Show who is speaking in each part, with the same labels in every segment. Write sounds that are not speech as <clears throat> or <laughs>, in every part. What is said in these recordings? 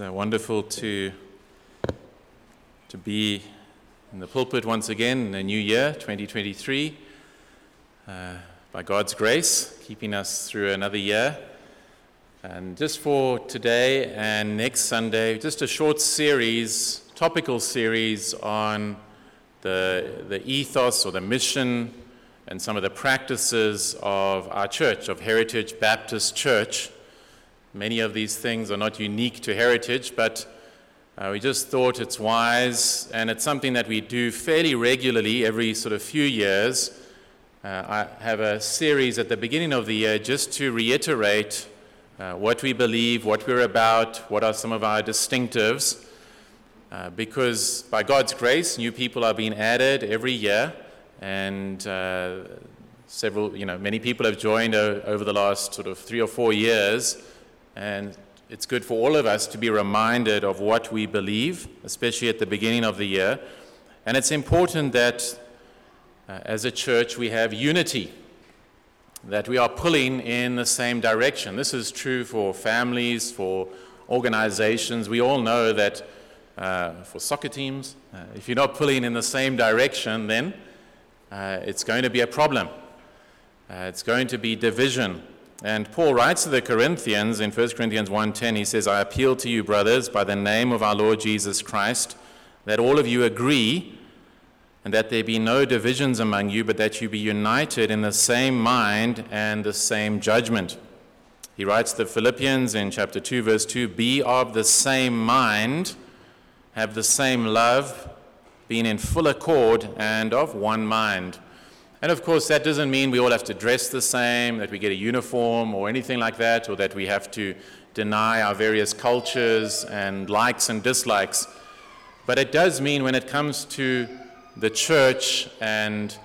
Speaker 1: It's wonderful to, to be in the pulpit once again in the new year, 2023, uh, by God's grace, keeping us through another year. And just for today and next Sunday, just a short series, topical series on the, the ethos or the mission and some of the practices of our church, of Heritage Baptist Church. Many of these things are not unique to heritage, but uh, we just thought it's wise, and it's something that we do fairly regularly every sort of few years. Uh, I have a series at the beginning of the year just to reiterate uh, what we believe, what we're about, what are some of our distinctives. Uh, because by God's grace, new people are being added every year, and uh, several, you know, many people have joined o- over the last sort of three or four years. And it's good for all of us to be reminded of what we believe, especially at the beginning of the year. And it's important that uh, as a church we have unity, that we are pulling in the same direction. This is true for families, for organizations. We all know that uh, for soccer teams, uh, if you're not pulling in the same direction, then uh, it's going to be a problem. Uh, it's going to be division. And Paul writes to the Corinthians in 1 Corinthians 1:10 he says I appeal to you brothers by the name of our Lord Jesus Christ that all of you agree and that there be no divisions among you but that you be united in the same mind and the same judgment. He writes to the Philippians in chapter 2 verse 2 be of the same mind have the same love being in full accord and of one mind. And of course, that doesn't mean we all have to dress the same, that we get a uniform or anything like that, or that we have to deny our various cultures and likes and dislikes. But it does mean when it comes to the church and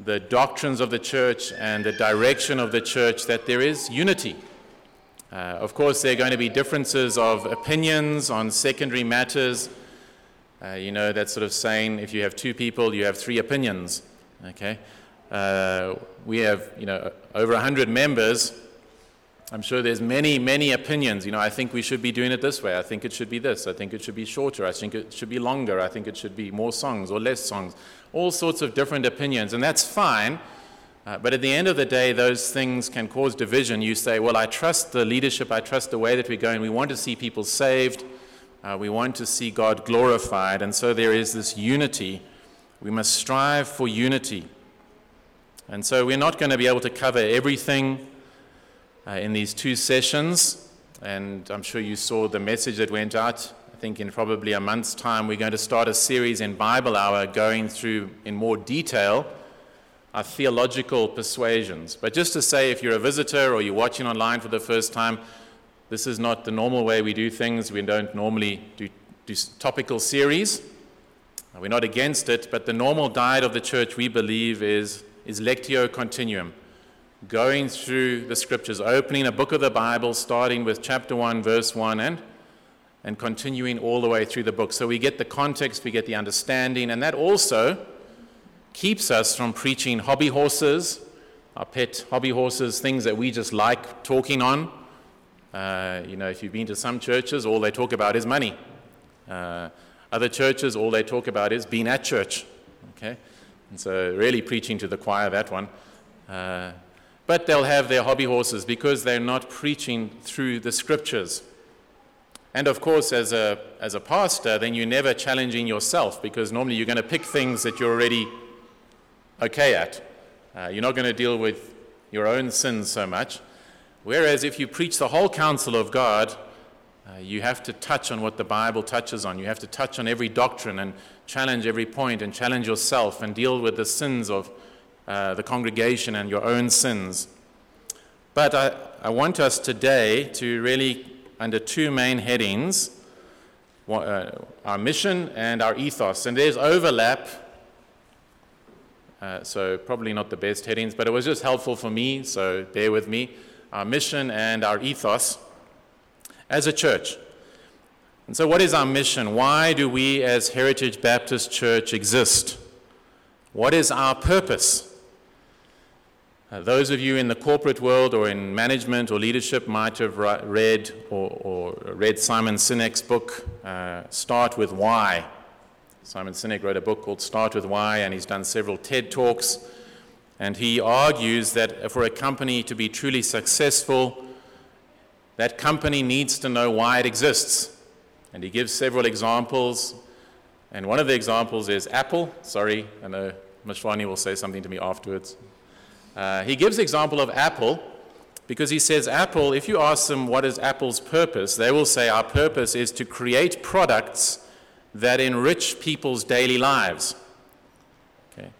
Speaker 1: the doctrines of the church and the direction of the church that there is unity. Uh, of course, there are going to be differences of opinions on secondary matters. Uh, you know, that sort of saying if you have two people, you have three opinions. Okay? Uh, we have, you know, over 100 members. I'm sure there's many, many opinions. You know, I think we should be doing it this way. I think it should be this. I think it should be shorter. I think it should be longer. I think it should be more songs or less songs. All sorts of different opinions, and that's fine. Uh, but at the end of the day, those things can cause division. You say, Well, I trust the leadership, I trust the way that we're going. We want to see people saved, uh, we want to see God glorified. And so there is this unity. We must strive for unity. And so we're not going to be able to cover everything uh, in these two sessions. And I'm sure you saw the message that went out. I think in probably a month's time, we're going to start a series in Bible Hour going through in more detail our theological persuasions. But just to say, if you're a visitor or you're watching online for the first time, this is not the normal way we do things. We don't normally do, do topical series. We're not against it, but the normal diet of the church, we believe, is is Lectio Continuum, going through the scriptures, opening a book of the Bible, starting with chapter 1, verse 1, and, and continuing all the way through the book. So we get the context, we get the understanding, and that also keeps us from preaching hobby horses, our pet hobby horses, things that we just like talking on. Uh, you know, if you've been to some churches, all they talk about is money. Uh, other churches, all they talk about is being at church. Okay? And so, really preaching to the choir, that one. Uh, but they'll have their hobby horses because they're not preaching through the scriptures. And of course, as a, as a pastor, then you're never challenging yourself because normally you're going to pick things that you're already okay at. Uh, you're not going to deal with your own sins so much. Whereas if you preach the whole counsel of God, uh, you have to touch on what the Bible touches on. You have to touch on every doctrine and challenge every point and challenge yourself and deal with the sins of uh, the congregation and your own sins. But I, I want us today to really, under two main headings, uh, our mission and our ethos. And there's overlap, uh, so probably not the best headings, but it was just helpful for me, so bear with me. Our mission and our ethos as a church. And so, what is our mission? Why do we as Heritage Baptist Church exist? What is our purpose? Uh, those of you in the corporate world or in management or leadership might have read or, or read Simon Sinek's book, uh, Start with Why. Simon Sinek wrote a book called Start with Why, and he's done several TED Talks. And he argues that for a company to be truly successful, that company needs to know why it exists. And he gives several examples. And one of the examples is Apple. Sorry, I know Mashwani will say something to me afterwards. Uh, he gives the example of Apple because he says, Apple, if you ask them what is Apple's purpose, they will say, Our purpose is to create products that enrich people's daily lives. Okay.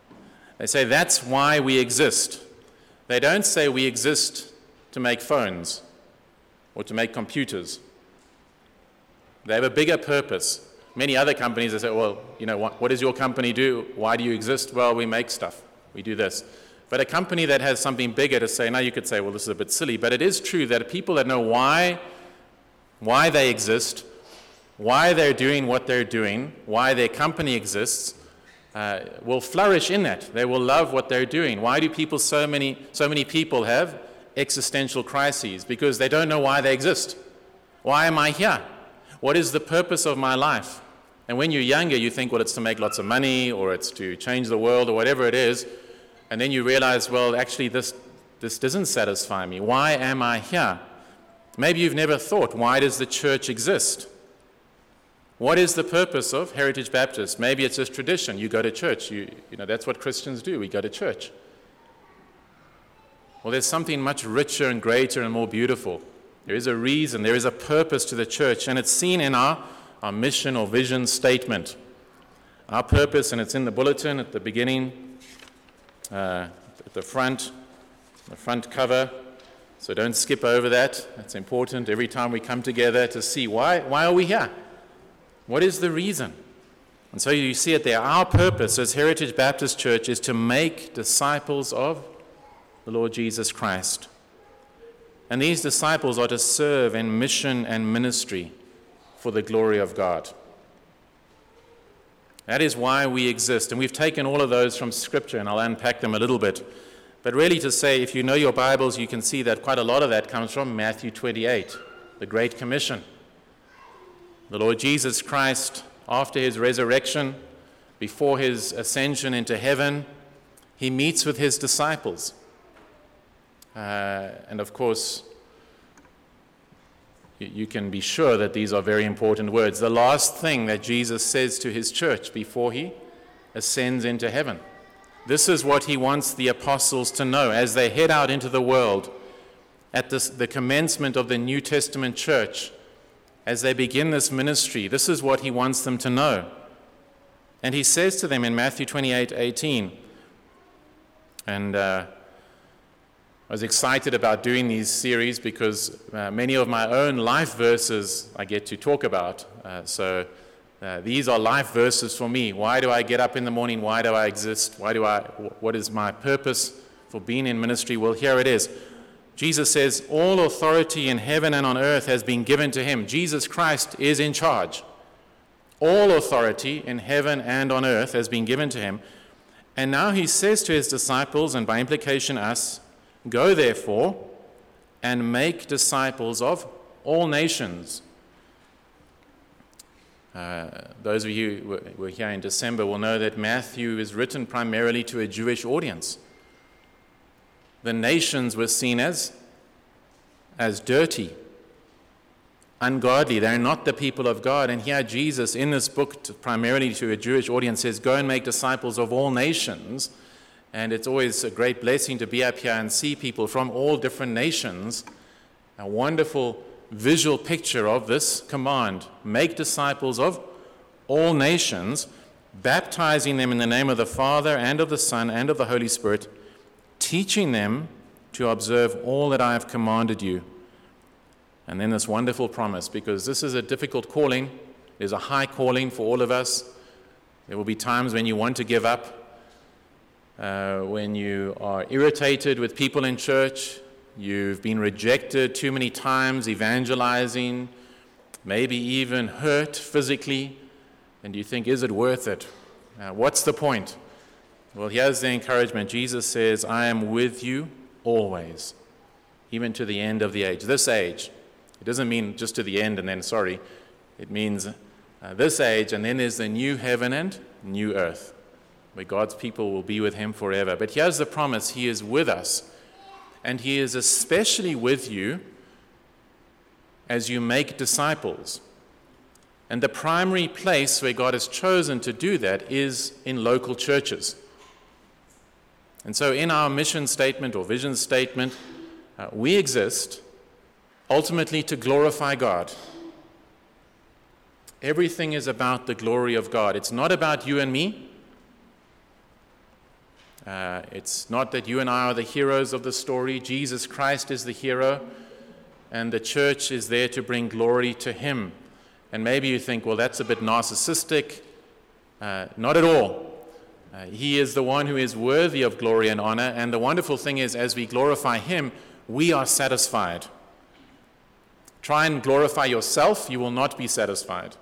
Speaker 1: They say that's why we exist. They don't say we exist to make phones or to make computers. They have a bigger purpose. Many other companies, they say, well, you know, what, what does your company do? Why do you exist? Well, we make stuff. We do this. But a company that has something bigger to say, now you could say, well, this is a bit silly, but it is true that people that know why, why they exist, why they're doing what they're doing, why their company exists, uh, will flourish in that. They will love what they're doing. Why do people, so many, so many people have existential crises? Because they don't know why they exist. Why am I here? What is the purpose of my life? And when you're younger, you think, well, it's to make lots of money or it's to change the world or whatever it is. And then you realize, well, actually, this, this doesn't satisfy me. Why am I here? Maybe you've never thought, why does the church exist? What is the purpose of Heritage Baptist? Maybe it's just tradition. You go to church. You, you know, that's what Christians do. We go to church. Well, there's something much richer and greater and more beautiful. There is a reason, there is a purpose to the church, and it's seen in our, our mission or vision statement. Our purpose, and it's in the bulletin at the beginning, uh, at the front, the front cover. So don't skip over that. That's important every time we come together to see why, why are we here? What is the reason? And so you see it there. Our purpose as Heritage Baptist Church is to make disciples of the Lord Jesus Christ. And these disciples are to serve in mission and ministry for the glory of God. That is why we exist. And we've taken all of those from Scripture, and I'll unpack them a little bit. But really, to say, if you know your Bibles, you can see that quite a lot of that comes from Matthew 28, the Great Commission. The Lord Jesus Christ, after his resurrection, before his ascension into heaven, he meets with his disciples. Uh, and of course, you can be sure that these are very important words. The last thing that Jesus says to his church before he ascends into heaven. This is what he wants the apostles to know as they head out into the world at this, the commencement of the New Testament church, as they begin this ministry. This is what he wants them to know. And he says to them in Matthew 28 18, and uh, I was excited about doing these series because uh, many of my own life verses I get to talk about. Uh, so uh, these are life verses for me. Why do I get up in the morning? Why do I exist? Why do I? What is my purpose for being in ministry? Well, here it is. Jesus says, All authority in heaven and on earth has been given to him. Jesus Christ is in charge. All authority in heaven and on earth has been given to him. And now he says to his disciples, and by implication us, Go therefore and make disciples of all nations. Uh, those of you who were here in December will know that Matthew is written primarily to a Jewish audience. The nations were seen as, as dirty, ungodly. They're not the people of God. And here, Jesus, in this book, to, primarily to a Jewish audience, says, Go and make disciples of all nations and it's always a great blessing to be up here and see people from all different nations. A wonderful visual picture of this command make disciples of all nations, baptizing them in the name of the Father and of the Son and of the Holy Spirit, teaching them to observe all that I have commanded you. And then this wonderful promise, because this is a difficult calling, there's a high calling for all of us. There will be times when you want to give up, uh, when you are irritated with people in church, you've been rejected too many times evangelizing, maybe even hurt physically, and you think, is it worth it? Uh, what's the point? Well, here's the encouragement Jesus says, I am with you always, even to the end of the age. This age. It doesn't mean just to the end and then sorry. It means uh, this age, and then there's the new heaven and new earth, where God's people will be with Him forever. But here's the promise He is with us, and He is especially with you as you make disciples. And the primary place where God has chosen to do that is in local churches. And so, in our mission statement or vision statement, uh, we exist ultimately to glorify God. Everything is about the glory of God. It's not about you and me. Uh, it's not that you and I are the heroes of the story. Jesus Christ is the hero, and the church is there to bring glory to Him. And maybe you think, well, that's a bit narcissistic. Uh, not at all. Uh, he is the one who is worthy of glory and honor. And the wonderful thing is, as we glorify Him, we are satisfied. Try and glorify yourself, you will not be satisfied.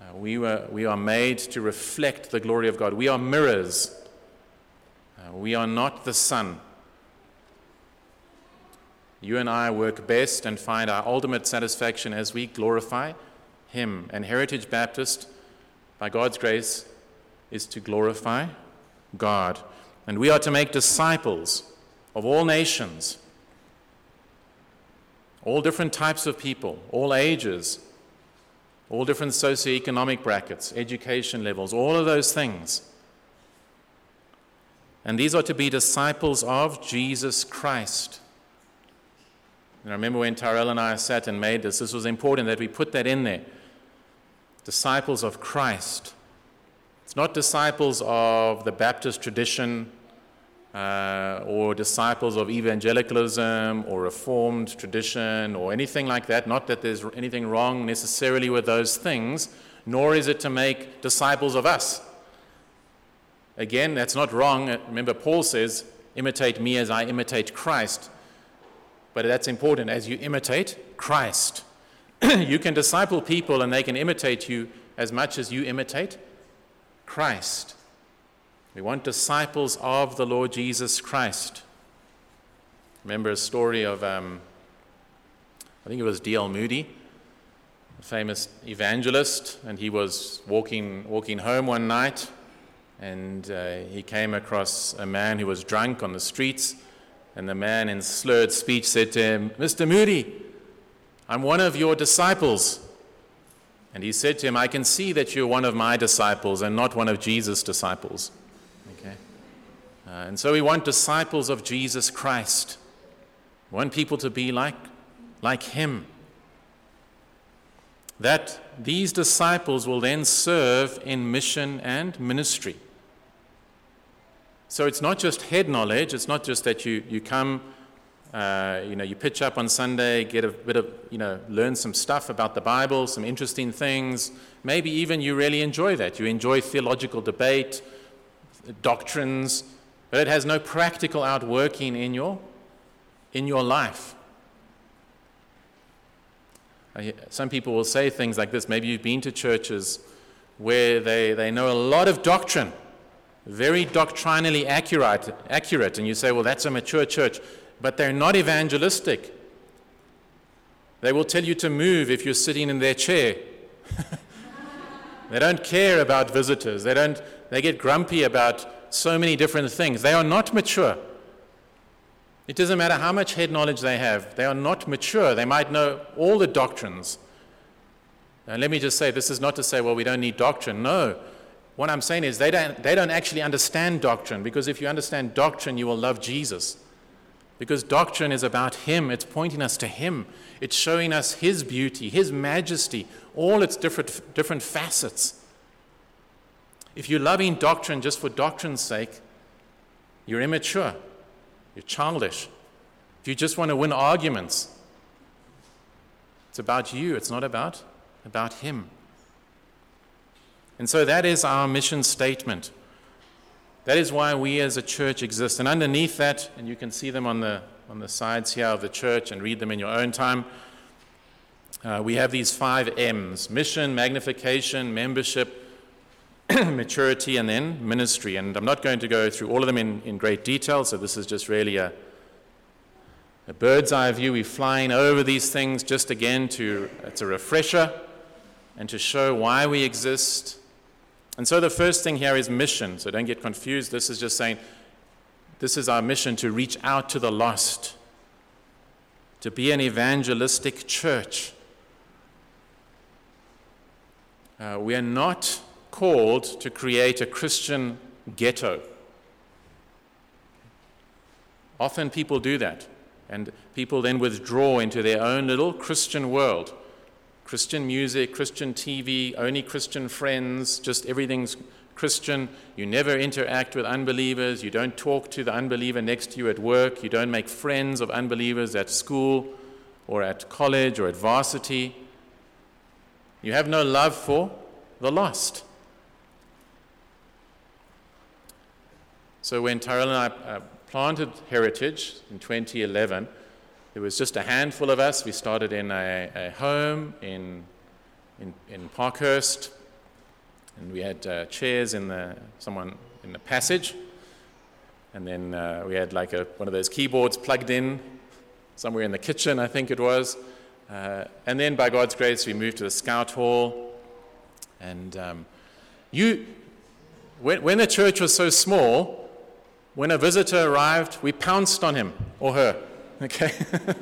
Speaker 1: Uh, we, were, we are made to reflect the glory of God. We are mirrors. We are not the sun. You and I work best and find our ultimate satisfaction as we glorify Him. And Heritage Baptist, by God's grace, is to glorify God. And we are to make disciples of all nations, all different types of people, all ages, all different socioeconomic brackets, education levels, all of those things. And these are to be disciples of Jesus Christ. And I remember when Tyrell and I sat and made this, this was important that we put that in there. Disciples of Christ. It's not disciples of the Baptist tradition uh, or disciples of evangelicalism or Reformed tradition or anything like that. Not that there's anything wrong necessarily with those things, nor is it to make disciples of us. Again, that's not wrong. Remember, Paul says, imitate me as I imitate Christ. But that's important as you imitate Christ. <clears throat> you can disciple people and they can imitate you as much as you imitate Christ. We want disciples of the Lord Jesus Christ. Remember a story of, um, I think it was D.L. Moody, a famous evangelist, and he was walking, walking home one night, and uh, he came across a man who was drunk on the streets, and the man in slurred speech said to him, Mr. Moody, I'm one of your disciples. And he said to him, I can see that you're one of my disciples and not one of Jesus' disciples. Okay? Uh, and so we want disciples of Jesus Christ. We want people to be like, like him. That these disciples will then serve in mission and ministry. So it's not just head knowledge, it's not just that you, you come uh, you know, you pitch up on Sunday, get a bit of, you know, learn some stuff about the Bible, some interesting things. Maybe even you really enjoy that. You enjoy theological debate, doctrines, but it has no practical outworking in your, in your life. Some people will say things like this. Maybe you've been to churches where they, they know a lot of doctrine, very doctrinally accurate, accurate, and you say, well, that's a mature church but they're not evangelistic. They will tell you to move if you're sitting in their chair. <laughs> they don't care about visitors. They, don't, they get grumpy about so many different things. They are not mature. It doesn't matter how much head knowledge they have, they are not mature. They might know all the doctrines. And let me just say this is not to say, well, we don't need doctrine. No. What I'm saying is they don't, they don't actually understand doctrine because if you understand doctrine, you will love Jesus. Because doctrine is about Him, it's pointing us to Him, it's showing us His beauty, His majesty, all its different, different facets. If you're loving doctrine just for doctrine's sake, you're immature, you're childish. If you just want to win arguments, it's about you, it's not about, about Him. And so that is our mission statement. That is why we as a church exist. And underneath that, and you can see them on the, on the sides here of the church and read them in your own time, uh, we have these five M's mission, magnification, membership, <clears throat> maturity, and then ministry. And I'm not going to go through all of them in, in great detail, so this is just really a, a bird's eye view. We're flying over these things just again to, it's a refresher and to show why we exist. And so the first thing here is mission. So don't get confused. This is just saying this is our mission to reach out to the lost, to be an evangelistic church. Uh, we are not called to create a Christian ghetto. Often people do that, and people then withdraw into their own little Christian world. Christian music, Christian TV, only Christian friends, just everything's Christian. You never interact with unbelievers. You don't talk to the unbeliever next to you at work. You don't make friends of unbelievers at school or at college or at varsity. You have no love for the lost. So when Tyrell and I uh, planted Heritage in 2011, there was just a handful of us. We started in a, a home in, in, in, Parkhurst, and we had uh, chairs in the, someone in the passage. And then uh, we had like a, one of those keyboards plugged in somewhere in the kitchen, I think it was. Uh, and then by God's grace, we moved to the Scout Hall. And um, you, when, when the church was so small, when a visitor arrived, we pounced on him or her. Okay?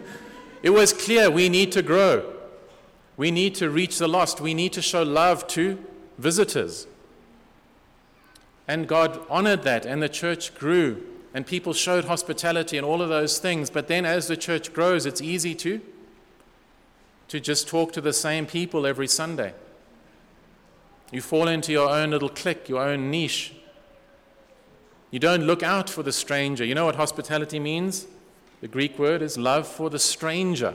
Speaker 1: <laughs> it was clear we need to grow. We need to reach the lost. We need to show love to visitors. And God honored that, and the church grew, and people showed hospitality and all of those things. But then, as the church grows, it's easy to, to just talk to the same people every Sunday. You fall into your own little clique, your own niche, you don't look out for the stranger. You know what hospitality means? The Greek word is love for the stranger.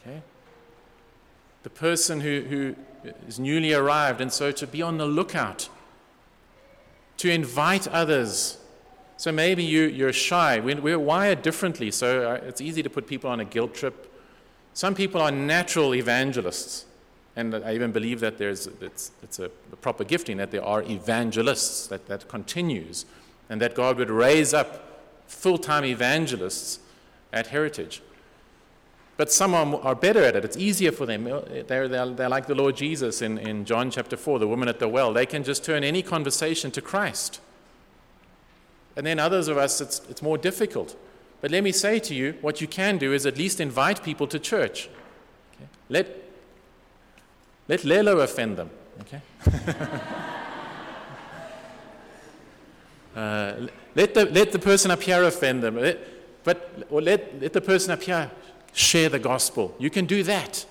Speaker 1: Okay? The person who, who is newly arrived, and so to be on the lookout, to invite others. So maybe you, you're shy. We're, we're wired differently, so uh, it's easy to put people on a guilt trip. Some people are natural evangelists. And I even believe that there's, it's, it's a, proper gifting, that there are evangelists, that, that continues, and that God would raise up full time evangelists at Heritage. But some are, are, better at it. It's easier for them. They're, they're, they're like the Lord Jesus in, in John chapter 4, the woman at the well. They can just turn any conversation to Christ. And then others of us, it's, it's more difficult. But let me say to you, what you can do is at least invite people to church. Okay? Let, let Lelo offend them, okay? <laughs> uh, let, the, let the person up here offend them, let, but or let, let the person up here share the gospel. You can do that.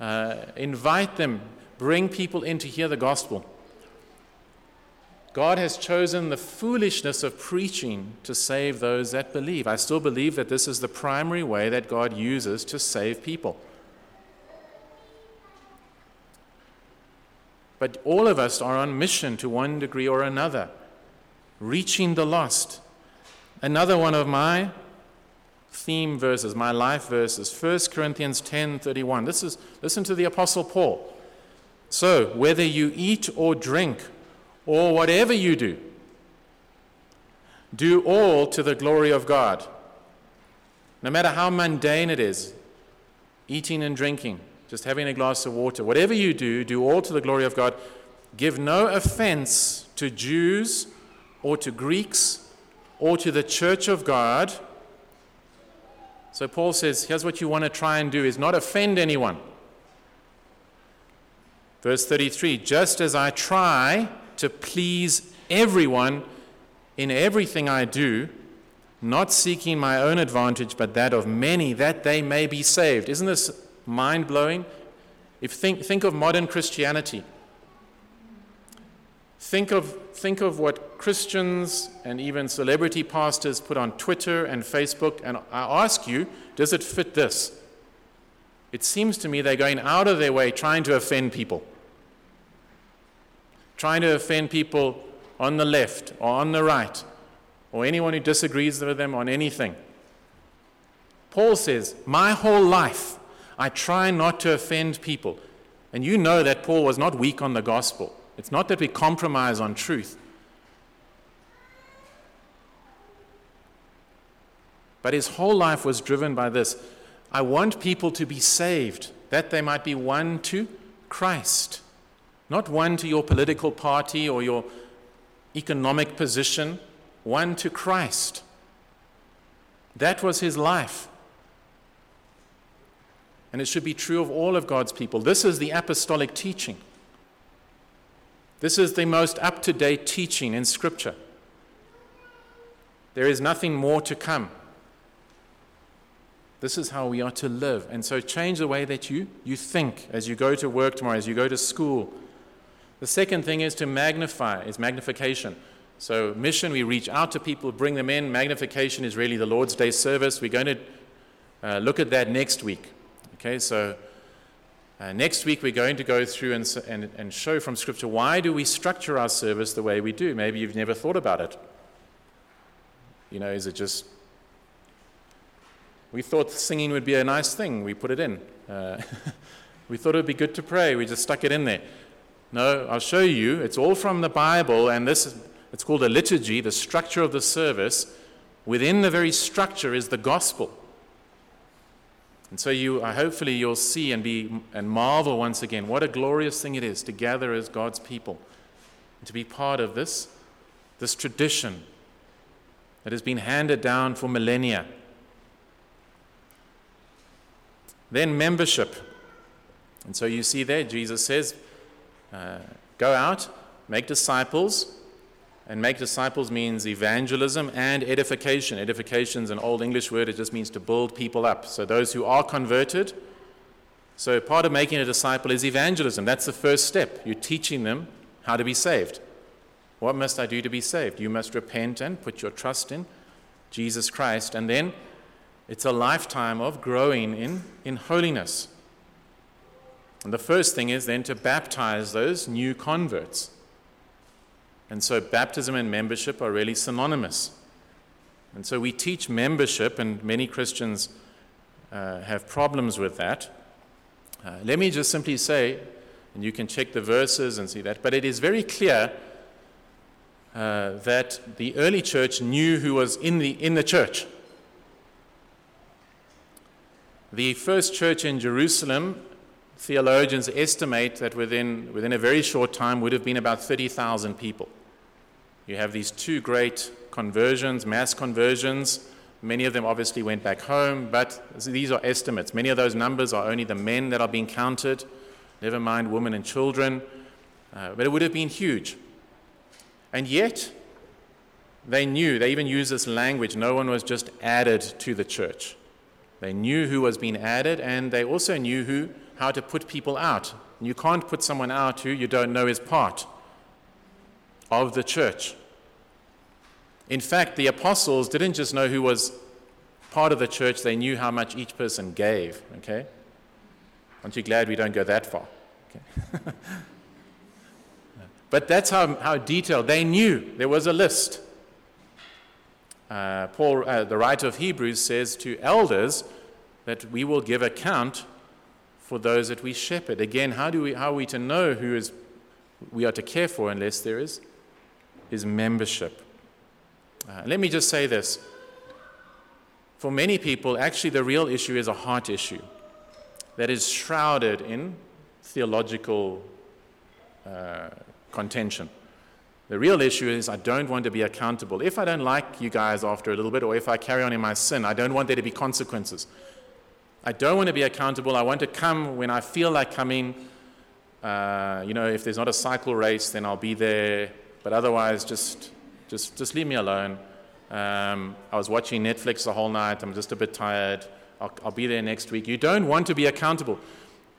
Speaker 1: Uh, invite them, bring people in to hear the gospel. God has chosen the foolishness of preaching to save those that believe. I still believe that this is the primary way that God uses to save people. But all of us are on mission to one degree or another, reaching the lost. Another one of my theme verses, my life verses, 1 Corinthians 10:31. This is listen to the apostle Paul. So, whether you eat or drink or whatever you do, do all to the glory of God. No matter how mundane it is, eating and drinking, just having a glass of water. Whatever you do, do all to the glory of God. Give no offense to Jews or to Greeks or to the church of God. So Paul says, here's what you want to try and do is not offend anyone. Verse 33 Just as I try to please everyone in everything I do, not seeking my own advantage, but that of many, that they may be saved. Isn't this mind blowing. If think, think of modern Christianity. Think of, think of what Christians and even celebrity pastors put on Twitter and Facebook, and I ask you, does it fit this? It seems to me they're going out of their way trying to offend people. Trying to offend people on the left or on the right, or anyone who disagrees with them on anything. Paul says, My whole life I try not to offend people. And you know that Paul was not weak on the gospel. It's not that we compromise on truth. But his whole life was driven by this I want people to be saved, that they might be won to Christ, not won to your political party or your economic position, won to Christ. That was his life. And it should be true of all of God's people. This is the apostolic teaching. This is the most up to date teaching in Scripture. There is nothing more to come. This is how we are to live. And so change the way that you, you think as you go to work tomorrow, as you go to school. The second thing is to magnify, is magnification. So, mission, we reach out to people, bring them in. Magnification is really the Lord's Day service. We're going to uh, look at that next week. Okay, so uh, next week we're going to go through and, and, and show from Scripture why do we structure our service the way we do. Maybe you've never thought about it. You know, is it just we thought singing would be a nice thing. We put it in. Uh, <laughs> we thought it would be good to pray. We just stuck it in there. No, I'll show you. It's all from the Bible, and this it's called a liturgy, the structure of the service. Within the very structure is the gospel. And so you, uh, hopefully you'll see and, be, and marvel once again what a glorious thing it is to gather as God's people and to be part of this, this tradition that has been handed down for millennia Then membership. And so you see there, Jesus says, uh, go out, make disciples. And make disciples means evangelism and edification. Edification is an old English word, it just means to build people up. So those who are converted. So part of making a disciple is evangelism. That's the first step. You're teaching them how to be saved. What must I do to be saved? You must repent and put your trust in Jesus Christ. And then it's a lifetime of growing in, in holiness. And the first thing is then to baptize those new converts. And so baptism and membership are really synonymous. And so we teach membership, and many Christians uh, have problems with that. Uh, let me just simply say, and you can check the verses and see that, but it is very clear uh, that the early church knew who was in the, in the church. The first church in Jerusalem, theologians estimate that within, within a very short time would have been about 30,000 people. You have these two great conversions, mass conversions. Many of them obviously went back home, but these are estimates. Many of those numbers are only the men that are being counted, never mind women and children. Uh, but it would have been huge. And yet, they knew, they even used this language no one was just added to the church. They knew who was being added, and they also knew who, how to put people out. You can't put someone out who you don't know is part of the church. In fact, the apostles didn't just know who was part of the church, they knew how much each person gave. Okay? Aren't you glad we don't go that far? Okay. <laughs> but that's how, how detailed. They knew there was a list. Uh, Paul, uh, the writer of Hebrews, says to elders that we will give account for those that we shepherd. Again, how, do we, how are we to know who is, we are to care for unless there is, is membership? Uh, let me just say this. For many people, actually, the real issue is a heart issue that is shrouded in theological uh, contention. The real issue is I don't want to be accountable. If I don't like you guys after a little bit, or if I carry on in my sin, I don't want there to be consequences. I don't want to be accountable. I want to come when I feel like coming. Uh, you know, if there's not a cycle race, then I'll be there. But otherwise, just, just, just leave me alone. Um, I was watching Netflix the whole night. I'm just a bit tired. I'll, I'll be there next week. You don't want to be accountable.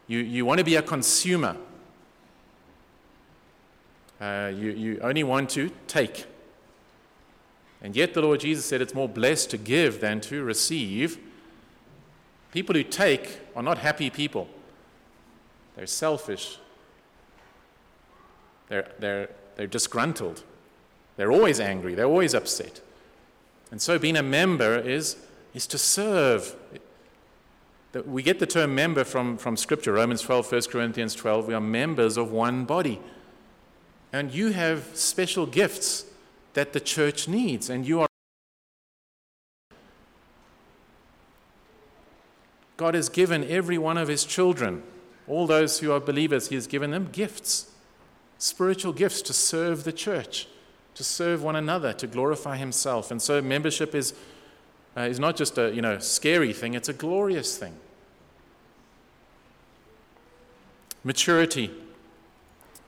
Speaker 1: You, you want to be a consumer. Uh, you, you only want to take. And yet, the Lord Jesus said it's more blessed to give than to receive. People who take are not happy people, they're selfish, they're, they're, they're disgruntled, they're always angry, they're always upset. And so, being a member is, is to serve. We get the term member from, from Scripture, Romans 12, 1 Corinthians 12. We are members of one body. And you have special gifts that the church needs, and you are. God has given every one of his children, all those who are believers, he has given them gifts, spiritual gifts to serve the church, to serve one another, to glorify himself. And so membership is, uh, is not just a you know, scary thing, it's a glorious thing. Maturity.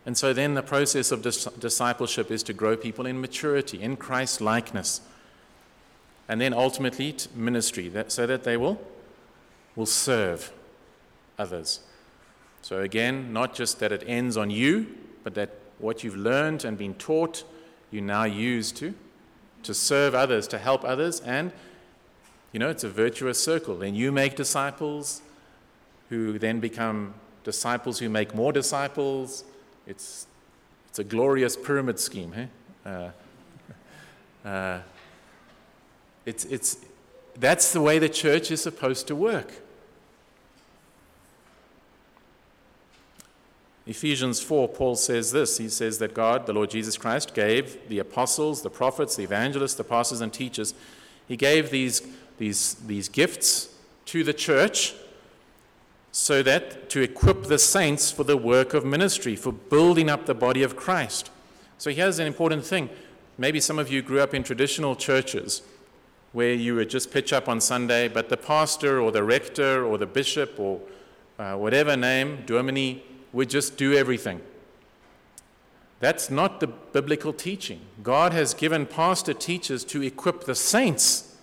Speaker 1: And so then the process of dis- discipleship is to grow people in maturity, in Christ likeness. And then ultimately ministry, that, so that they will will serve others. So, again, not just that it ends on you, but that what you've learned and been taught, you now use to, to serve others, to help others, and you know, it's a virtuous circle. Then you make disciples who then become disciples who make more disciples. It's, it's a glorious pyramid scheme. Eh? Uh, uh, it's, it's, that's the way the church is supposed to work. Ephesians 4, Paul says this. He says that God, the Lord Jesus Christ, gave the apostles, the prophets, the evangelists, the pastors, and teachers, he gave these, these, these gifts to the church so that to equip the saints for the work of ministry, for building up the body of Christ. So here's an important thing. Maybe some of you grew up in traditional churches where you would just pitch up on Sunday, but the pastor or the rector or the bishop or uh, whatever name, Dominie, would just do everything. That's not the biblical teaching. God has given pastor teachers to equip the saints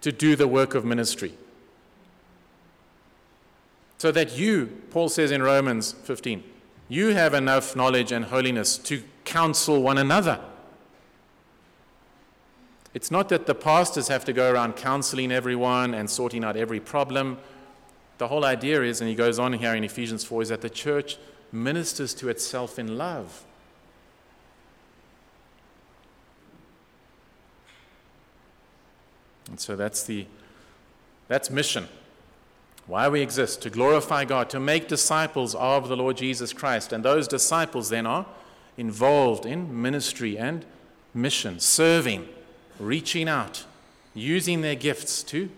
Speaker 1: to do the work of ministry. So that you, Paul says in Romans 15, you have enough knowledge and holiness to counsel one another. It's not that the pastors have to go around counseling everyone and sorting out every problem. The whole idea is, and he goes on here in Ephesians 4, is that the church ministers to itself in love. And so that's the that's mission. Why we exist, to glorify God, to make disciples of the Lord Jesus Christ. And those disciples then are involved in ministry and mission, serving reaching out, using their gifts to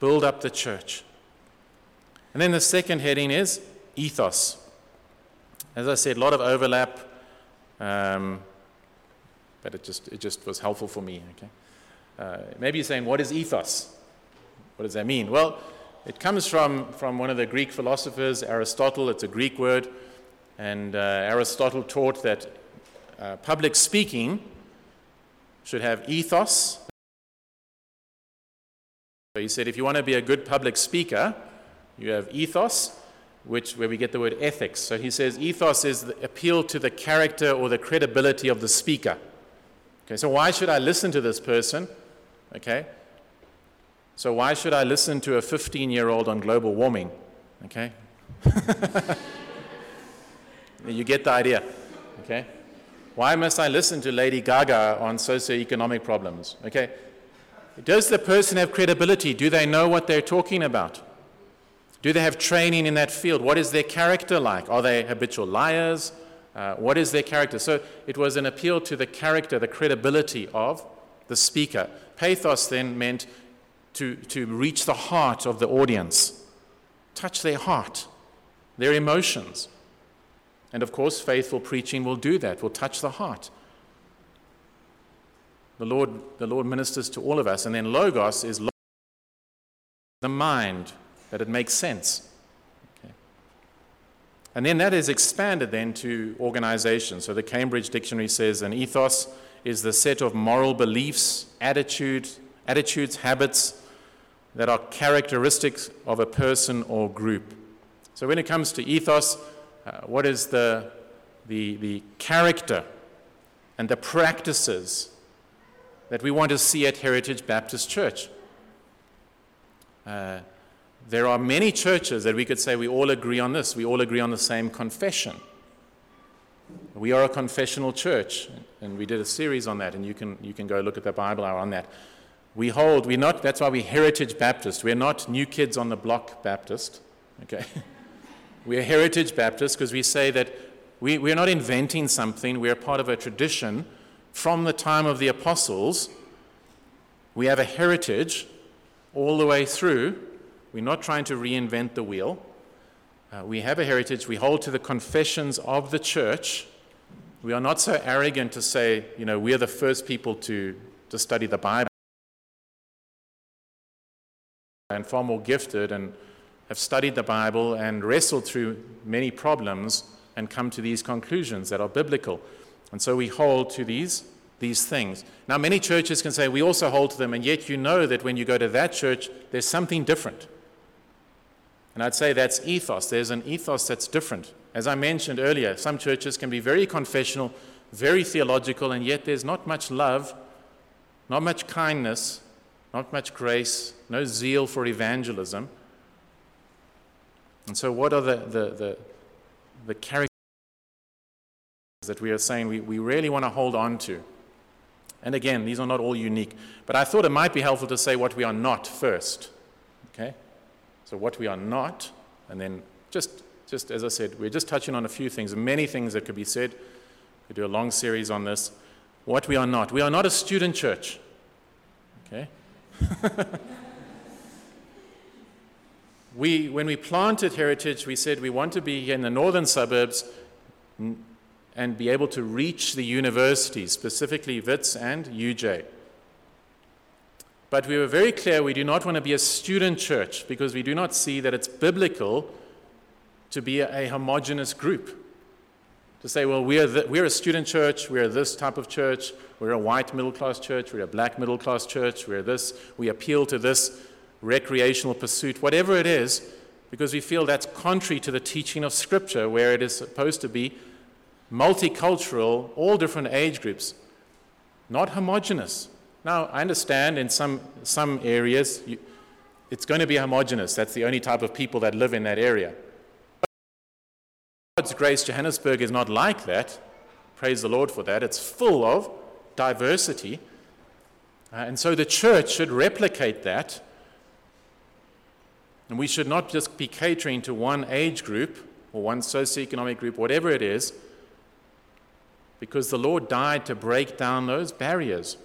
Speaker 1: build up the church. And then the second heading is ethos. As I said, a lot of overlap, um, but it just, it just was helpful for me. Okay? Uh, maybe you're saying, what is ethos? What does that mean? Well, it comes from, from one of the Greek philosophers, Aristotle. It's a Greek word. And uh, Aristotle taught that uh, public speaking should have ethos. So he said if you want to be a good public speaker, you have ethos, which where we get the word ethics. So he says ethos is the appeal to the character or the credibility of the speaker. Okay, so why should I listen to this person? Okay? So why should I listen to a 15-year-old on global warming? Okay? <laughs> you get the idea. Okay? Why must I listen to Lady Gaga on socioeconomic problems? Okay. Does the person have credibility? Do they know what they're talking about? Do they have training in that field? What is their character like? Are they habitual liars? Uh, what is their character? So it was an appeal to the character, the credibility of the speaker. Pathos then meant to, to reach the heart of the audience, touch their heart, their emotions. And of course, faithful preaching will do that, will touch the heart. The Lord, the Lord ministers to all of us. And then logos is the mind, that it makes sense. Okay. And then that is expanded then to organization. So the Cambridge Dictionary says an ethos is the set of moral beliefs, attitude, attitudes, habits that are characteristics of a person or group. So when it comes to ethos, uh, what is the, the, the character and the practices that we want to see at Heritage Baptist Church. Uh, there are many churches that we could say we all agree on this. We all agree on the same confession. We are a confessional church, and we did a series on that, and you can, you can go look at the Bible hour on that. We hold, we're not, that's why we're Heritage Baptist. We're not New Kids on the Block Baptist, okay? <laughs> We're Heritage Baptist because we say that We, we're not inventing something, we're part of a tradition from the time of the apostles. We have a heritage all the way through. We're not trying to reinvent the wheel. Uh, we have a heritage. We hold to the confessions of the church. We are not so arrogant to say, you know, we're the first people to, to study the Bible and far more gifted and have studied the Bible and wrestled through many problems and come to these conclusions that are biblical. And so we hold to these, these things. Now, many churches can say we also hold to them, and yet you know that when you go to that church, there's something different. And I'd say that's ethos. There's an ethos that's different. As I mentioned earlier, some churches can be very confessional, very theological, and yet there's not much love, not much kindness, not much grace, no zeal for evangelism. And so, what are the, the, the, the characters that we are saying we, we really want to hold on to? And again, these are not all unique, but I thought it might be helpful to say what we are not first. So, what we are not, and then just, just as I said, we're just touching on a few things, many things that could be said. We do a long series on this. What we are not. We are not a student church. Okay? <laughs> we, when we planted Heritage, we said we want to be here in the northern suburbs and be able to reach the universities, specifically WITS and UJ. But we were very clear we do not want to be a student church because we do not see that it's biblical to be a, a homogenous group. To say, well, we're, the, we're a student church, we're this type of church, we're a white middle class church, we're a black middle class church, we're this, we appeal to this recreational pursuit, whatever it is, because we feel that's contrary to the teaching of Scripture, where it is supposed to be multicultural, all different age groups, not homogenous. Now, I understand in some, some areas you, it's going to be homogenous. That's the only type of people that live in that area. God's grace, Johannesburg is not like that. Praise the Lord for that. It's full of diversity. Uh, and so the church should replicate that. And we should not just be catering to one age group or one socioeconomic group, whatever it is, because the Lord died to break down those barriers.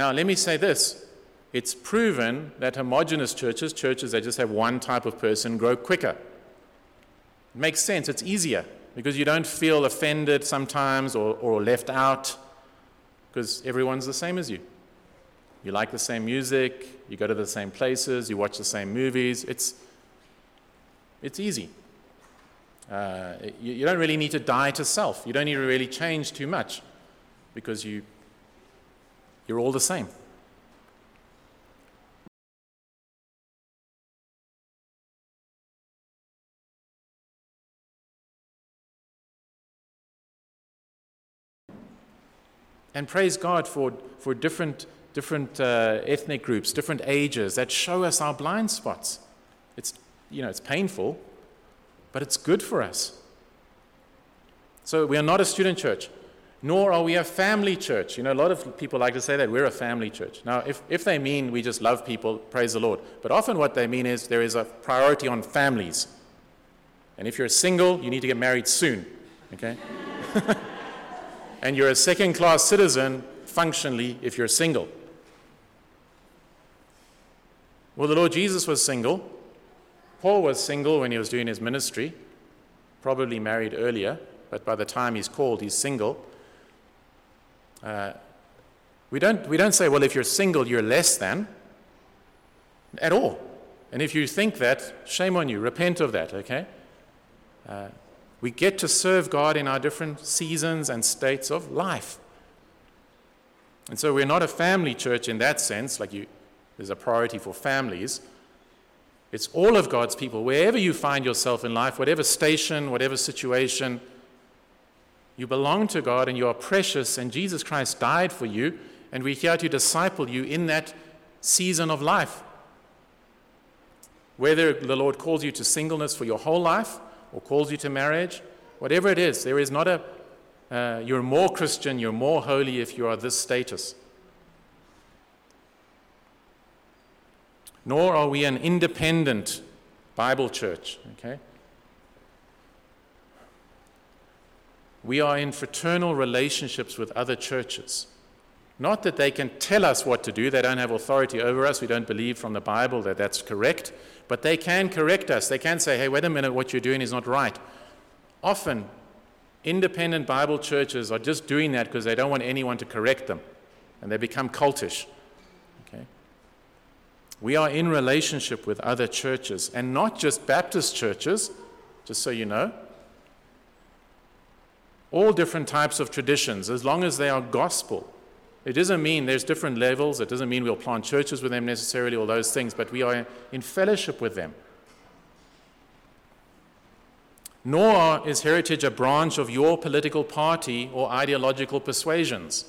Speaker 1: Now, let me say this it's proven that homogenous churches, churches that just have one type of person, grow quicker. It makes sense, it's easier because you don't feel offended sometimes or, or left out because everyone's the same as you. You like the same music, you go to the same places, you watch the same movies. It's, it's easy. Uh, you, you don't really need to die to self. You don't need to really change too much because you, you're all the same. And praise God for, for different, different uh, ethnic groups, different ages that show us our blind spots. It's, you know, it's painful, but it's good for us. So we are not a student church, nor are we a family church. You know, a lot of people like to say that we're a family church. Now, if, if they mean we just love people, praise the Lord. But often what they mean is there is a priority on families. And if you're single, you need to get married soon, okay? <laughs> and you're a second class citizen functionally if you're single. Well, the Lord Jesus was single. Paul was single when he was doing his ministry, probably married earlier, but by the time he's called, he's single. Uh, we, don't, we don't say, well, if you're single, you're less than, at all. And if you think that, shame on you, repent of that, okay? Uh, we get to serve God in our different seasons and states of life. And so we're not a family church in that sense, like you, there's a priority for families. It's all of God's people, wherever you find yourself in life, whatever station, whatever situation, you belong to God and you are precious, and Jesus Christ died for you, and we're here to disciple you in that season of life. Whether the Lord calls you to singleness for your whole life, or calls you to marriage, whatever it is, there is not a, uh, you're more Christian, you're more holy if you are this status. Nor are we an independent Bible church, okay? We are in fraternal relationships with other churches. Not that they can tell us what to do, they don't have authority over us, we don't believe from the Bible that that's correct, but they can correct us. They can say, hey, wait a minute, what you're doing is not right. Often, independent Bible churches are just doing that because they don't want anyone to correct them, and they become cultish. Okay? We are in relationship with other churches, and not just Baptist churches, just so you know. All different types of traditions, as long as they are gospel. It doesn't mean there's different levels. It doesn't mean we'll plant churches with them necessarily, all those things, but we are in fellowship with them. Nor is heritage a branch of your political party or ideological persuasions.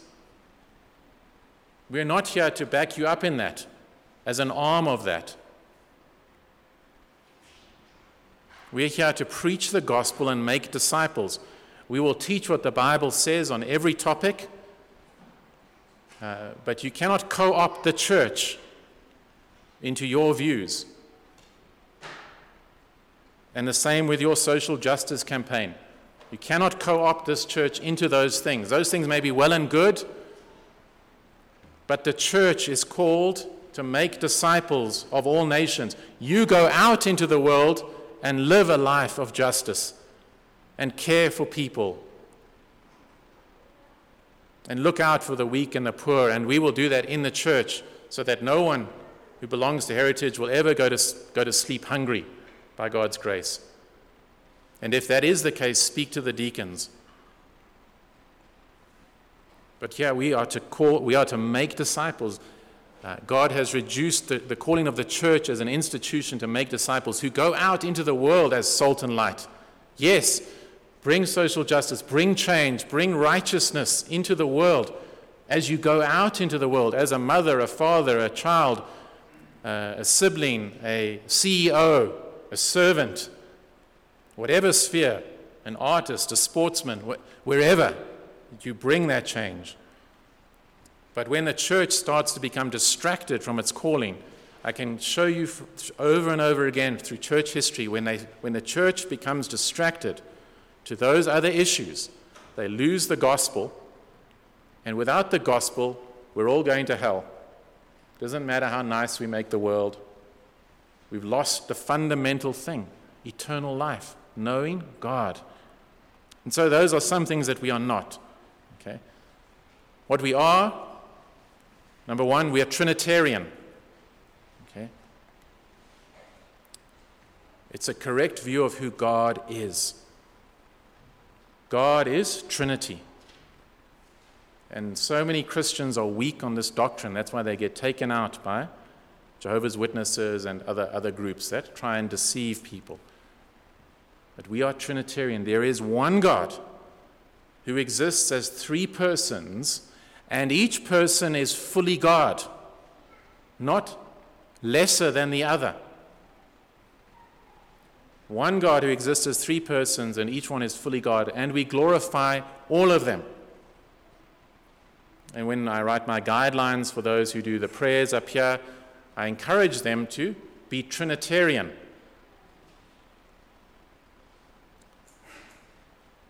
Speaker 1: We're not here to back you up in that as an arm of that. We're here to preach the gospel and make disciples. We will teach what the Bible says on every topic uh, but you cannot co opt the church into your views. And the same with your social justice campaign. You cannot co opt this church into those things. Those things may be well and good, but the church is called to make disciples of all nations. You go out into the world and live a life of justice and care for people and look out for the weak and the poor. And we will do that in the church so that no one who belongs to heritage will ever go to, go to sleep hungry by God's grace. And if that is the case, speak to the deacons. But yeah, we are to call, we are to make disciples. Uh, God has reduced the, the calling of the church as an institution to make disciples who go out into the world as salt and light. Yes, Bring social justice, bring change, bring righteousness into the world. As you go out into the world as a mother, a father, a child, uh, a sibling, a CEO, a servant, whatever sphere, an artist, a sportsman, wh- wherever, you bring that change. But when the church starts to become distracted from its calling, I can show you over and over again through church history when, they, when the church becomes distracted to those other issues, they lose the gospel. And without the gospel, we're all going to hell. Doesn't matter how nice we make the world. We've lost the fundamental thing eternal life, knowing God. And so, those are some things that we are not. Okay? What we are, number one, we are Trinitarian. Okay? It's a correct view of who God is. God is Trinity. And so many Christians are weak on this doctrine. That's why they get taken out by Jehovah's Witnesses and other, other groups that try and deceive people. But we are Trinitarian. There is one God who exists as three persons, and each person is fully God, not lesser than the other. One God who exists as three persons, and each one is fully God, and we glorify all of them. And when I write my guidelines for those who do the prayers up here, I encourage them to be Trinitarian.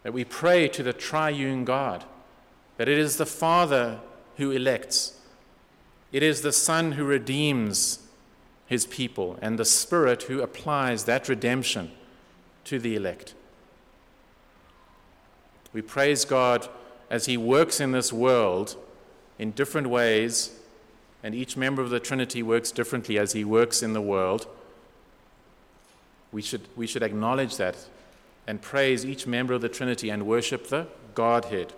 Speaker 1: That we pray to the triune God, that it is the Father who elects, it is the Son who redeems his people and the Spirit who applies that redemption to the elect. We praise God as he works in this world in different ways, and each member of the Trinity works differently as he works in the world. We should, we should acknowledge that and praise each member of the Trinity and worship the Godhead.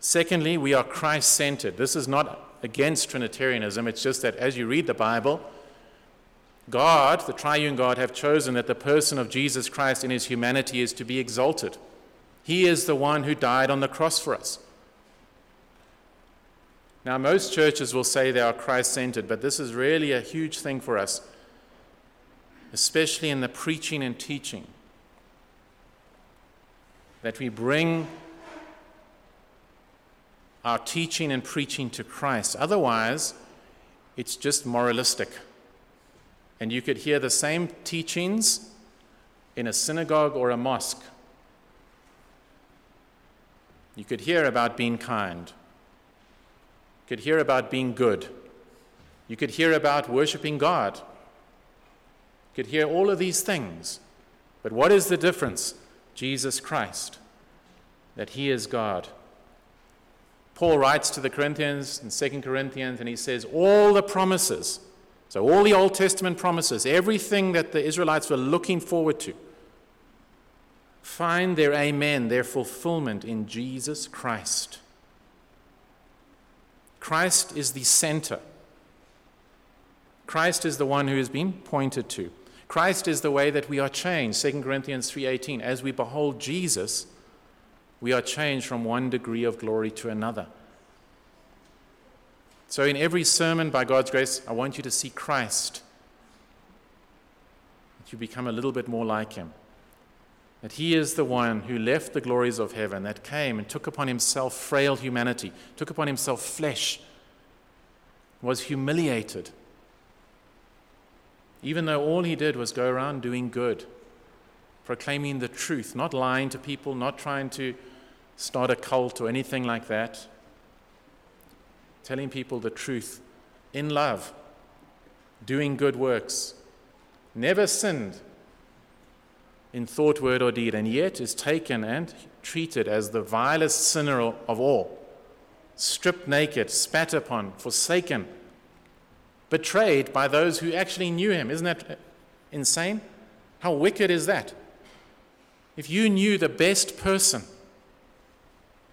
Speaker 1: Secondly, we are Christ centered. This is not against Trinitarianism, it's just that as you read the Bible, God, the triune God, have chosen that the person of Jesus Christ in his humanity is to be exalted. He is the one who died on the cross for us. Now, most churches will say they are Christ centered, but this is really a huge thing for us, especially in the preaching and teaching. That we bring our teaching and preaching to Christ. Otherwise, it's just moralistic. And you could hear the same teachings in a synagogue or a mosque. You could hear about being kind. You could hear about being good. You could hear about worshiping God. You could hear all of these things. But what is the difference? Jesus Christ, that He is God. Paul writes to the Corinthians in 2 Corinthians, and he says, All the promises, so all the Old Testament promises, everything that the Israelites were looking forward to, find their amen, their fulfillment in Jesus Christ. Christ is the center. Christ is the one who has been pointed to. Christ is the way that we are changed. 2 Corinthians 3:18 as we behold Jesus, we are changed from one degree of glory to another. So in every sermon by God's grace, I want you to see Christ. That you become a little bit more like him that he is the one who left the glories of heaven, that came and took upon himself frail humanity, took upon himself flesh, was humiliated, even though all he did was go around doing good, proclaiming the truth, not lying to people, not trying to start a cult or anything like that, telling people the truth in love, doing good works, never sinned in thought, word, or deed, and yet is taken and treated as the vilest sinner of all, stripped naked, spat upon, forsaken, betrayed by those who actually knew him. Isn't that insane? How wicked is that? If you knew the best person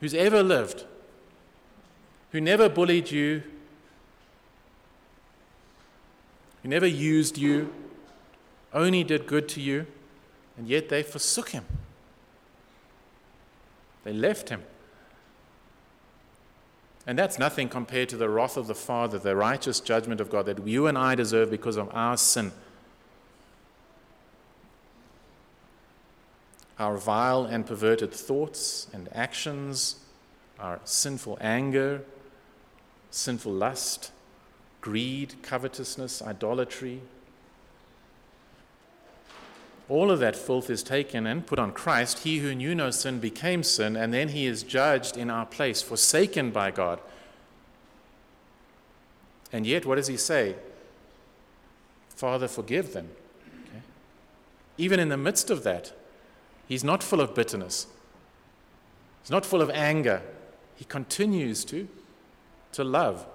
Speaker 1: who's ever lived, who never bullied you, who never used you, only did good to you, and yet they forsook him. They left him. And that's nothing compared to the wrath of the Father, the righteous judgment of God that you and I deserve because of our sin. Our vile and perverted thoughts and actions, our sinful anger, sinful lust, greed, covetousness, idolatry, all of that filth is taken and put on Christ. He who knew no sin became sin, and then he is judged in our place, forsaken by God. And yet, what does he say? Father, forgive them. Okay? Even in the midst of that, he's not full of bitterness, he's not full of anger. He continues to, to love.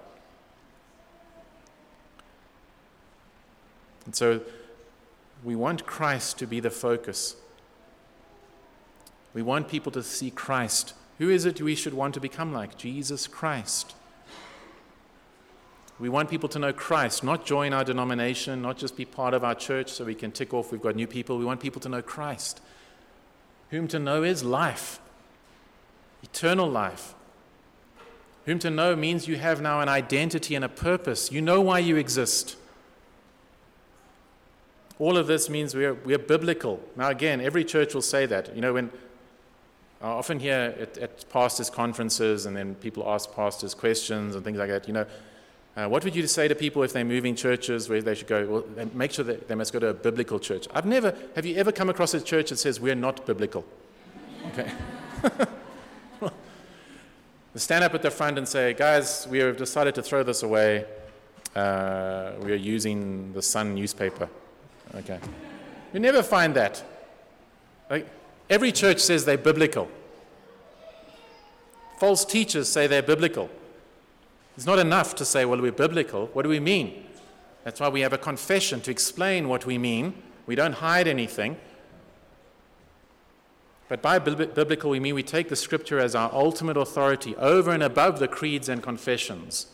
Speaker 1: And so, we want Christ to be the focus. We want people to see Christ. Who is it we should want to become like? Jesus Christ. We want people to know Christ, not join our denomination, not just be part of our church so we can tick off we've got new people. We want people to know Christ. Whom to know is life, eternal life. Whom to know means you have now an identity and a purpose. You know why you exist. All of this means we're, we're biblical. Now, again, every church will say that. You know, when I often hear at, at pastors' conferences and then people ask pastors questions and things like that, you know, uh, what would you say to people if they're moving churches where they should go? Well, make sure that they must go to a biblical church. I've never, have you ever come across a church that says we're not biblical? Okay. <laughs> stand up at the front and say, guys, we have decided to throw this away. Uh, we are using the Sun newspaper. Okay. You never find that. Like, every church says they're biblical. False teachers say they're biblical. It's not enough to say, well, we're biblical. What do we mean? That's why we have a confession to explain what we mean. We don't hide anything. But by biblical, we mean we take the scripture as our ultimate authority over and above the creeds and confessions.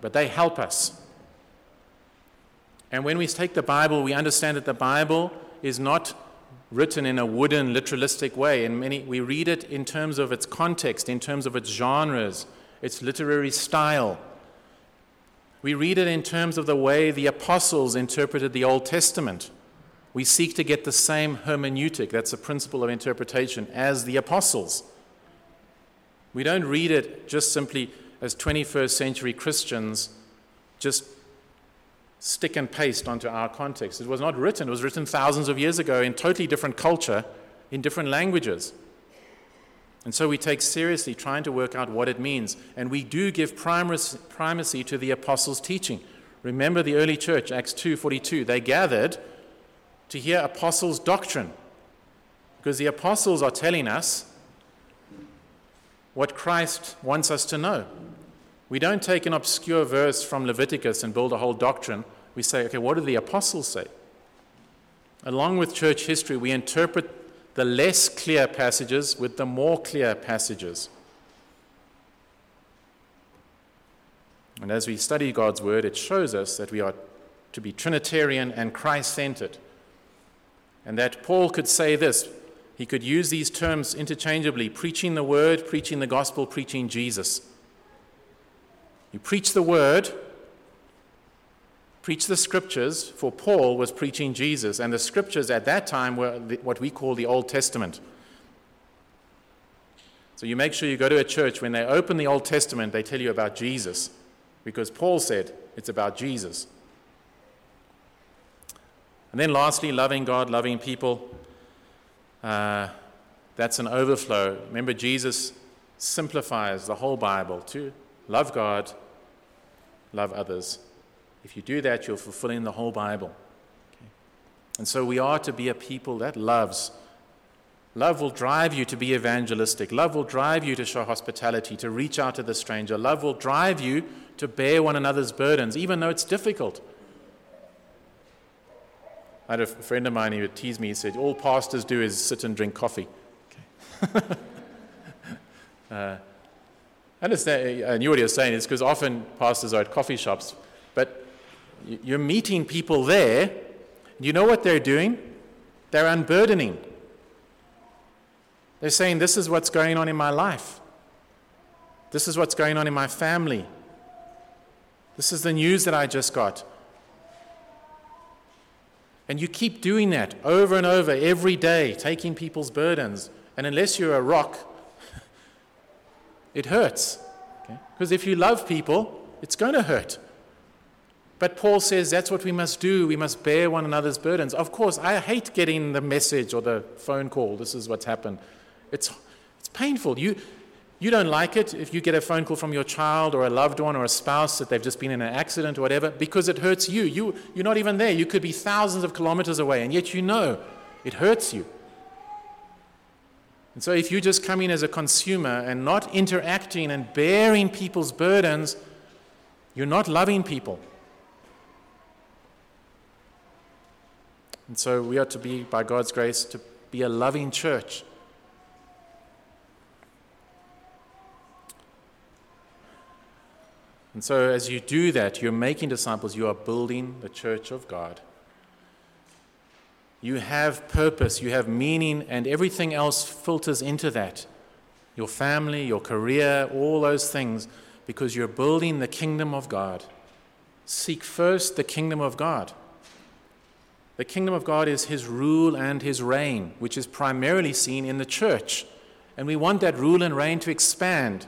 Speaker 1: But they help us. And when we take the Bible, we understand that the Bible is not written in a wooden, literalistic way. And many, we read it in terms of its context, in terms of its genres, its literary style. We read it in terms of the way the apostles interpreted the Old Testament. We seek to get the same hermeneutic, that's a principle of interpretation, as the apostles. We don't read it just simply as 21st century Christians, just stick and paste onto our context. It was not written, it was written thousands of years ago in totally different culture, in different languages. And so we take seriously trying to work out what it means. And we do give primacy to the apostles' teaching. Remember the early church, Acts 2:42. They gathered to hear apostles' doctrine. Because the apostles are telling us what Christ wants us to know. We don't take an obscure verse from Leviticus and build a whole doctrine. We say, okay, what do the apostles say? Along with church history, we interpret the less clear passages with the more clear passages. And as we study God's word, it shows us that we are to be Trinitarian and Christ centered. And that Paul could say this he could use these terms interchangeably preaching the word, preaching the gospel, preaching Jesus. You preach the word, preach the scriptures, for Paul was preaching Jesus, and the scriptures at that time were what we call the Old Testament. So you make sure you go to a church, when they open the Old Testament, they tell you about Jesus, because Paul said it's about Jesus. And then lastly, loving God, loving people. Uh, that's an overflow. Remember, Jesus simplifies the whole Bible to love God, love others. If you do that, you're fulfilling the whole Bible. Okay? And so we are to be a people that loves. Love will drive you to be evangelistic. Love will drive you to show hospitality, to reach out to the stranger. Love will drive you to bear one another's burdens, even though it's difficult. I had a friend of mine who would tease me. He said, All pastors do is sit and drink coffee. Okay. <laughs> uh, I understand, I knew what he was saying. It's because often pastors are at coffee shops, but you're meeting people there. You know what they're doing? They're unburdening. They're saying, This is what's going on in my life. This is what's going on in my family. This is the news that I just got. And you keep doing that over and over every day, taking people's burdens. And unless you're a rock, <laughs> it hurts. Because okay? if you love people, it's going to hurt. But Paul says that's what we must do. We must bear one another's burdens. Of course, I hate getting the message or the phone call. This is what's happened. It's, it's painful. You, you don't like it if you get a phone call from your child or a loved one or a spouse that they've just been in an accident or whatever because it hurts you. you. You're not even there. You could be thousands of kilometers away, and yet you know it hurts you. And so, if you just come in as a consumer and not interacting and bearing people's burdens, you're not loving people. And so, we are to be, by God's grace, to be a loving church And so, as you do that, you're making disciples, you are building the church of God. You have purpose, you have meaning, and everything else filters into that your family, your career, all those things, because you're building the kingdom of God. Seek first the kingdom of God. The kingdom of God is his rule and his reign, which is primarily seen in the church. And we want that rule and reign to expand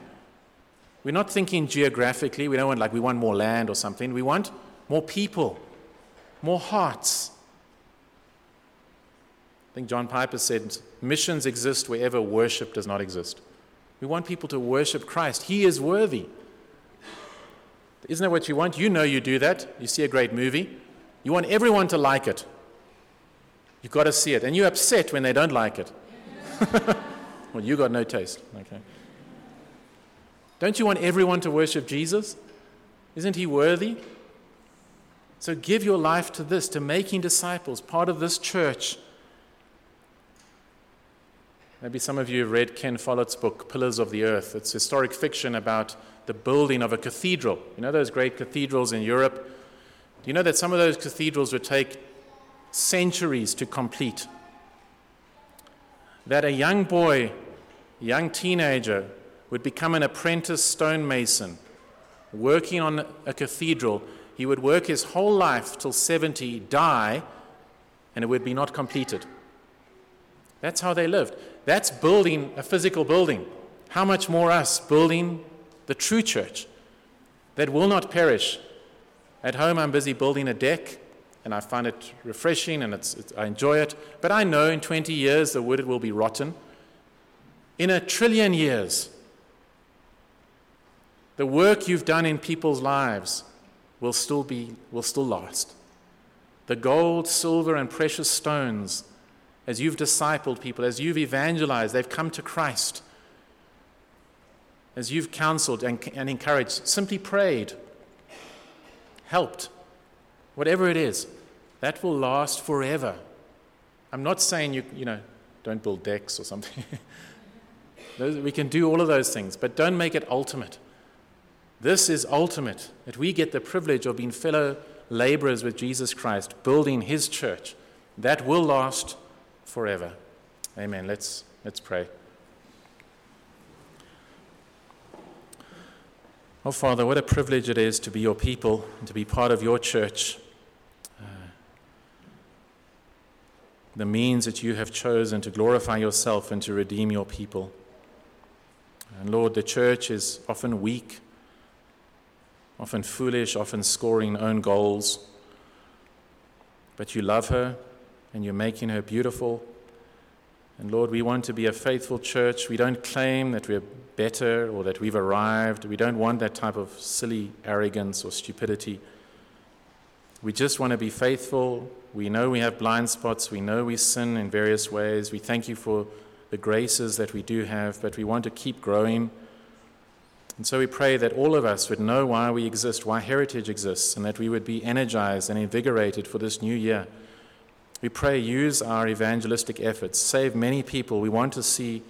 Speaker 1: we're not thinking geographically. We don't want, like, we want more land or something. We want more people, more hearts. I think John Piper said missions exist wherever worship does not exist. We want people to worship Christ. He is worthy. Isn't that what you want? You know you do that. You see a great movie. You want everyone to like it. You've got to see it. And you're upset when they don't like it. <laughs> well, you got no taste. Okay. Don't you want everyone to worship Jesus? Isn't he worthy? So give your life to this, to making disciples, part of this church. Maybe some of you have read Ken Follett's book, Pillars of the Earth. It's historic fiction about the building of a cathedral. You know those great cathedrals in Europe? Do you know that some of those cathedrals would take centuries to complete? That a young boy, young teenager, would become an apprentice stonemason, working on a cathedral. He would work his whole life till 70, die, and it would be not completed. That's how they lived. That's building a physical building. How much more us building the true church that will not perish? At home, I'm busy building a deck, and I find it refreshing and it's, it's, I enjoy it. But I know in 20 years the wood will be rotten in a trillion years, the work you've done in people's lives will still, be, will still last. The gold, silver, and precious stones, as you've discipled people, as you've evangelized, they've come to Christ. As you've counseled and, and encouraged, simply prayed, helped, whatever it is, that will last forever. I'm not saying you, you know, don't build decks or something. <laughs> we can do all of those things, but don't make it ultimate. This is ultimate that we get the privilege of being fellow laborers with Jesus Christ, building his church. That will last forever. Amen. Let's, let's pray. Oh, Father, what a privilege it is to be your people and to be part of your church. Uh, the means that you have chosen to glorify yourself and to redeem your people. And Lord, the church is often weak often foolish, often scoring own goals. But you love her and you're making her beautiful. And Lord, we want to be a faithful church. We don't claim that we're better or that we've arrived. We don't want that type of silly arrogance or stupidity. We just want to be faithful. We know we have blind spots. We know we sin in various ways. We thank you for the graces that we do have, but we want to keep growing. And so we pray that all of us would know why we exist, why heritage exists, and that we would be energized and invigorated for this new year. We pray, use our evangelistic efforts, save many people. We want to see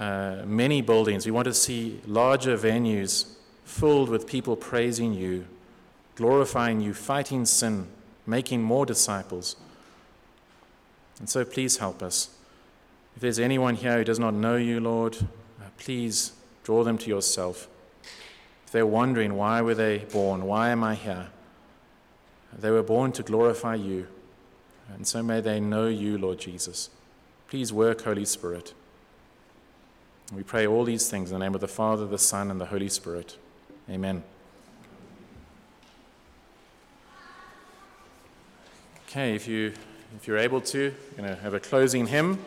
Speaker 1: uh, many buildings, we want to see larger venues filled with people praising you, glorifying you, fighting sin, making more disciples. And so please help us. If there's anyone here who does not know you, Lord, uh, please Draw them to yourself. If they're wondering, why were they born? Why am I here? They were born to glorify you. And so may they know you, Lord Jesus. Please work, Holy Spirit. We pray all these things in the name of the Father, the Son, and the Holy Spirit. Amen. Okay, if, you, if you're able to, going to have a closing hymn.